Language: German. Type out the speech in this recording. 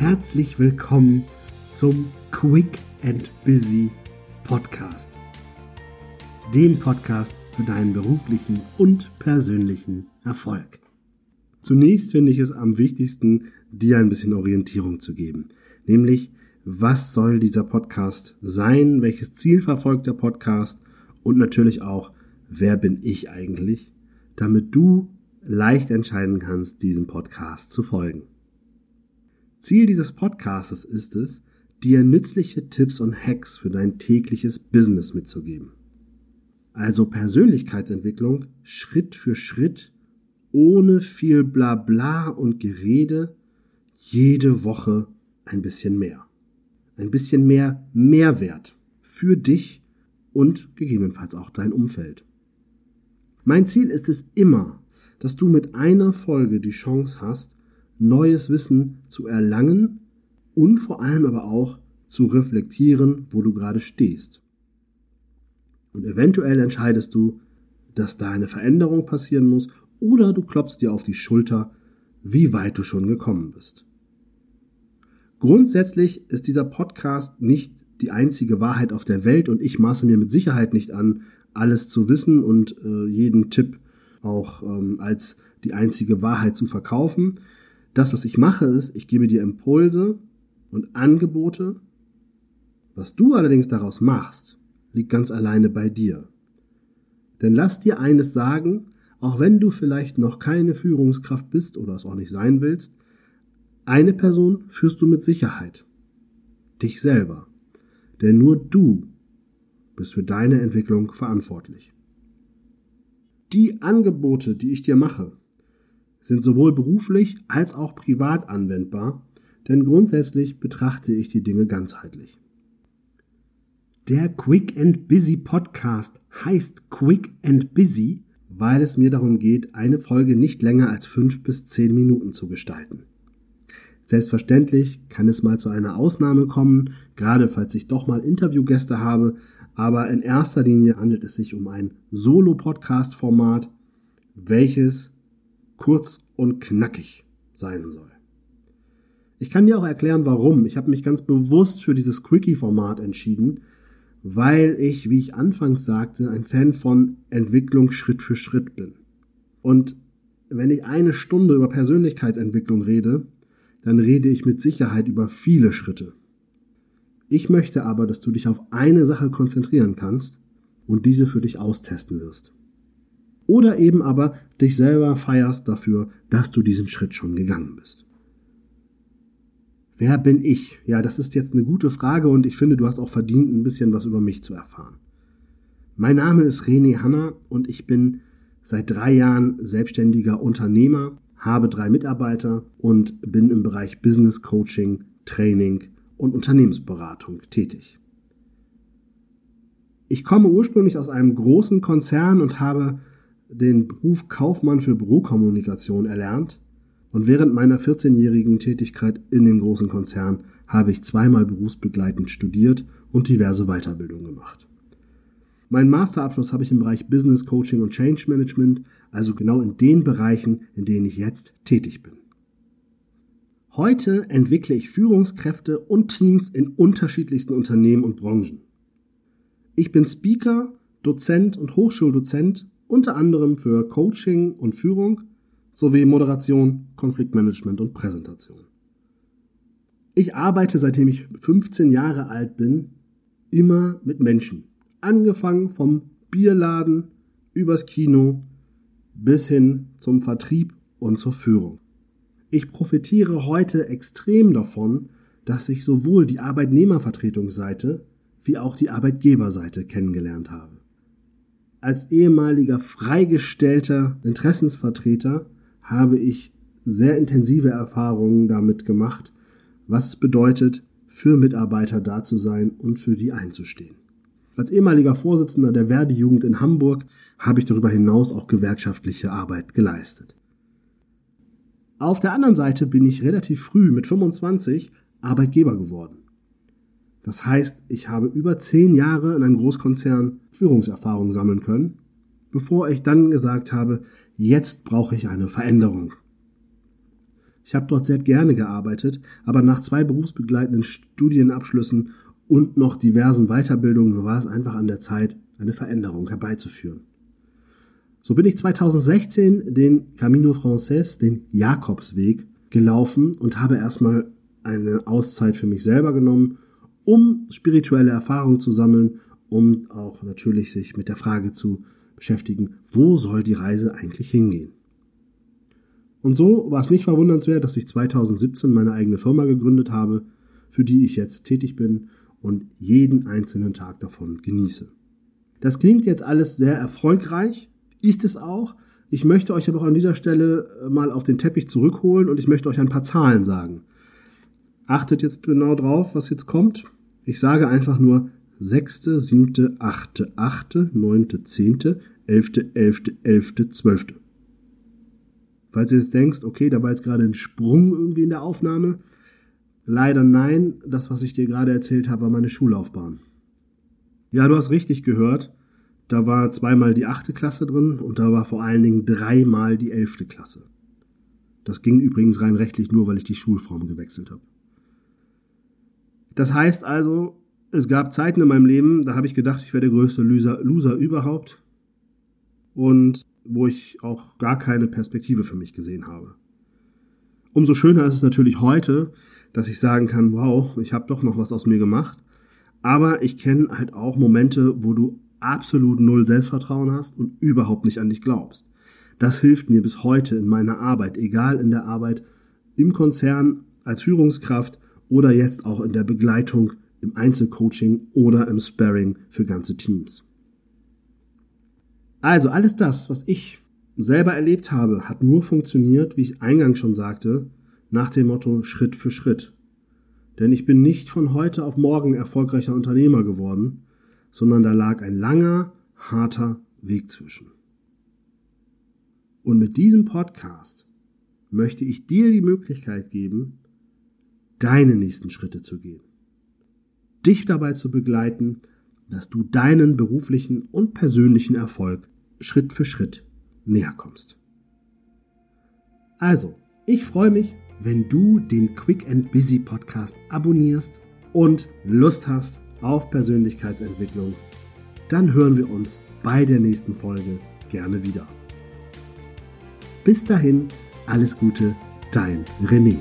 herzlich willkommen zum Quick and Busy Podcast. Dem Podcast für deinen beruflichen und persönlichen Erfolg. Zunächst finde ich es am wichtigsten, dir ein bisschen Orientierung zu geben. Nämlich, was soll dieser Podcast sein? Welches Ziel verfolgt der Podcast? Und natürlich auch, wer bin ich eigentlich? Damit du leicht entscheiden kannst, diesem Podcast zu folgen. Ziel dieses Podcasts ist es, dir nützliche Tipps und Hacks für dein tägliches Business mitzugeben. Also Persönlichkeitsentwicklung Schritt für Schritt, ohne viel Blabla und Gerede, jede Woche ein bisschen mehr. Ein bisschen mehr Mehrwert für dich und gegebenenfalls auch dein Umfeld. Mein Ziel ist es immer, dass du mit einer Folge die Chance hast, neues Wissen zu erlangen und vor allem aber auch zu reflektieren, wo du gerade stehst. Und eventuell entscheidest du, dass da eine Veränderung passieren muss oder du klopfst dir auf die Schulter, wie weit du schon gekommen bist. Grundsätzlich ist dieser Podcast nicht die einzige Wahrheit auf der Welt und ich maße mir mit Sicherheit nicht an, alles zu wissen und äh, jeden Tipp auch ähm, als die einzige Wahrheit zu verkaufen. Das, was ich mache, ist, ich gebe dir Impulse und Angebote. Was du allerdings daraus machst, liegt ganz alleine bei dir. Denn lass dir eines sagen, auch wenn du vielleicht noch keine Führungskraft bist oder es auch nicht sein willst, eine Person führst du mit Sicherheit. Dich selber. Denn nur du bist für deine Entwicklung verantwortlich. Die Angebote, die ich dir mache, sind sowohl beruflich als auch privat anwendbar, denn grundsätzlich betrachte ich die Dinge ganzheitlich. Der Quick and Busy Podcast heißt Quick and Busy, weil es mir darum geht, eine Folge nicht länger als fünf bis zehn Minuten zu gestalten. Selbstverständlich kann es mal zu einer Ausnahme kommen, gerade falls ich doch mal Interviewgäste habe, aber in erster Linie handelt es sich um ein Solo-Podcast-Format, welches kurz und knackig sein soll. Ich kann dir auch erklären, warum. Ich habe mich ganz bewusst für dieses Quickie-Format entschieden, weil ich, wie ich anfangs sagte, ein Fan von Entwicklung Schritt für Schritt bin. Und wenn ich eine Stunde über Persönlichkeitsentwicklung rede, dann rede ich mit Sicherheit über viele Schritte. Ich möchte aber, dass du dich auf eine Sache konzentrieren kannst und diese für dich austesten wirst. Oder eben aber dich selber feierst dafür, dass du diesen Schritt schon gegangen bist. Wer bin ich? Ja, das ist jetzt eine gute Frage und ich finde, du hast auch verdient, ein bisschen was über mich zu erfahren. Mein Name ist René Hanna und ich bin seit drei Jahren selbstständiger Unternehmer, habe drei Mitarbeiter und bin im Bereich Business Coaching, Training und Unternehmensberatung tätig. Ich komme ursprünglich aus einem großen Konzern und habe den Beruf Kaufmann für Bürokommunikation erlernt und während meiner 14-jährigen Tätigkeit in dem großen Konzern habe ich zweimal berufsbegleitend studiert und diverse Weiterbildungen gemacht. Meinen Masterabschluss habe ich im Bereich Business Coaching und Change Management, also genau in den Bereichen, in denen ich jetzt tätig bin. Heute entwickle ich Führungskräfte und Teams in unterschiedlichsten Unternehmen und Branchen. Ich bin Speaker, Dozent und Hochschuldozent, unter anderem für Coaching und Führung sowie Moderation, Konfliktmanagement und Präsentation. Ich arbeite seitdem ich 15 Jahre alt bin immer mit Menschen. Angefangen vom Bierladen übers Kino bis hin zum Vertrieb und zur Führung. Ich profitiere heute extrem davon, dass ich sowohl die Arbeitnehmervertretungsseite wie auch die Arbeitgeberseite kennengelernt habe. Als ehemaliger freigestellter Interessensvertreter habe ich sehr intensive Erfahrungen damit gemacht, was es bedeutet, für Mitarbeiter da zu sein und für die einzustehen. Als ehemaliger Vorsitzender der Verdi-Jugend in Hamburg habe ich darüber hinaus auch gewerkschaftliche Arbeit geleistet. Auf der anderen Seite bin ich relativ früh mit 25 Arbeitgeber geworden. Das heißt, ich habe über zehn Jahre in einem Großkonzern Führungserfahrung sammeln können, bevor ich dann gesagt habe, jetzt brauche ich eine Veränderung. Ich habe dort sehr gerne gearbeitet, aber nach zwei berufsbegleitenden Studienabschlüssen und noch diversen Weiterbildungen war es einfach an der Zeit, eine Veränderung herbeizuführen. So bin ich 2016 den Camino Frances, den Jakobsweg, gelaufen und habe erstmal eine Auszeit für mich selber genommen, um spirituelle Erfahrungen zu sammeln, um auch natürlich sich mit der Frage zu beschäftigen, wo soll die Reise eigentlich hingehen. Und so war es nicht verwundernswert, dass ich 2017 meine eigene Firma gegründet habe, für die ich jetzt tätig bin und jeden einzelnen Tag davon genieße. Das klingt jetzt alles sehr erfolgreich, ist es auch. Ich möchte euch aber auch an dieser Stelle äh, mal auf den Teppich zurückholen und ich möchte euch ein paar Zahlen sagen. Achtet jetzt genau drauf, was jetzt kommt. Ich sage einfach nur 6., 7., 8., 8., 9., 10., 11., 11., 11., 12. Falls du jetzt denkst, okay, da war jetzt gerade ein Sprung irgendwie in der Aufnahme. Leider nein, das, was ich dir gerade erzählt habe, war meine Schullaufbahn. Ja, du hast richtig gehört. Da war zweimal die achte Klasse drin und da war vor allen Dingen dreimal die elfte Klasse. Das ging übrigens rein rechtlich nur, weil ich die Schulform gewechselt habe. Das heißt also, es gab Zeiten in meinem Leben, da habe ich gedacht, ich wäre der größte Loser, Loser überhaupt und wo ich auch gar keine Perspektive für mich gesehen habe. Umso schöner ist es natürlich heute, dass ich sagen kann, wow, ich habe doch noch was aus mir gemacht. Aber ich kenne halt auch Momente, wo du absolut null Selbstvertrauen hast und überhaupt nicht an dich glaubst. Das hilft mir bis heute in meiner Arbeit, egal in der Arbeit im Konzern als Führungskraft oder jetzt auch in der Begleitung im Einzelcoaching oder im Sparring für ganze Teams. Also alles das, was ich selber erlebt habe, hat nur funktioniert, wie ich eingangs schon sagte, nach dem Motto Schritt für Schritt. Denn ich bin nicht von heute auf morgen erfolgreicher Unternehmer geworden, sondern da lag ein langer, harter Weg zwischen. Und mit diesem Podcast möchte ich dir die Möglichkeit geben, deine nächsten Schritte zu gehen. Dich dabei zu begleiten, dass du deinen beruflichen und persönlichen Erfolg Schritt für Schritt näher kommst. Also, ich freue mich, wenn du den Quick and Busy Podcast abonnierst und Lust hast auf Persönlichkeitsentwicklung, dann hören wir uns bei der nächsten Folge gerne wieder. Bis dahin, alles Gute, dein René.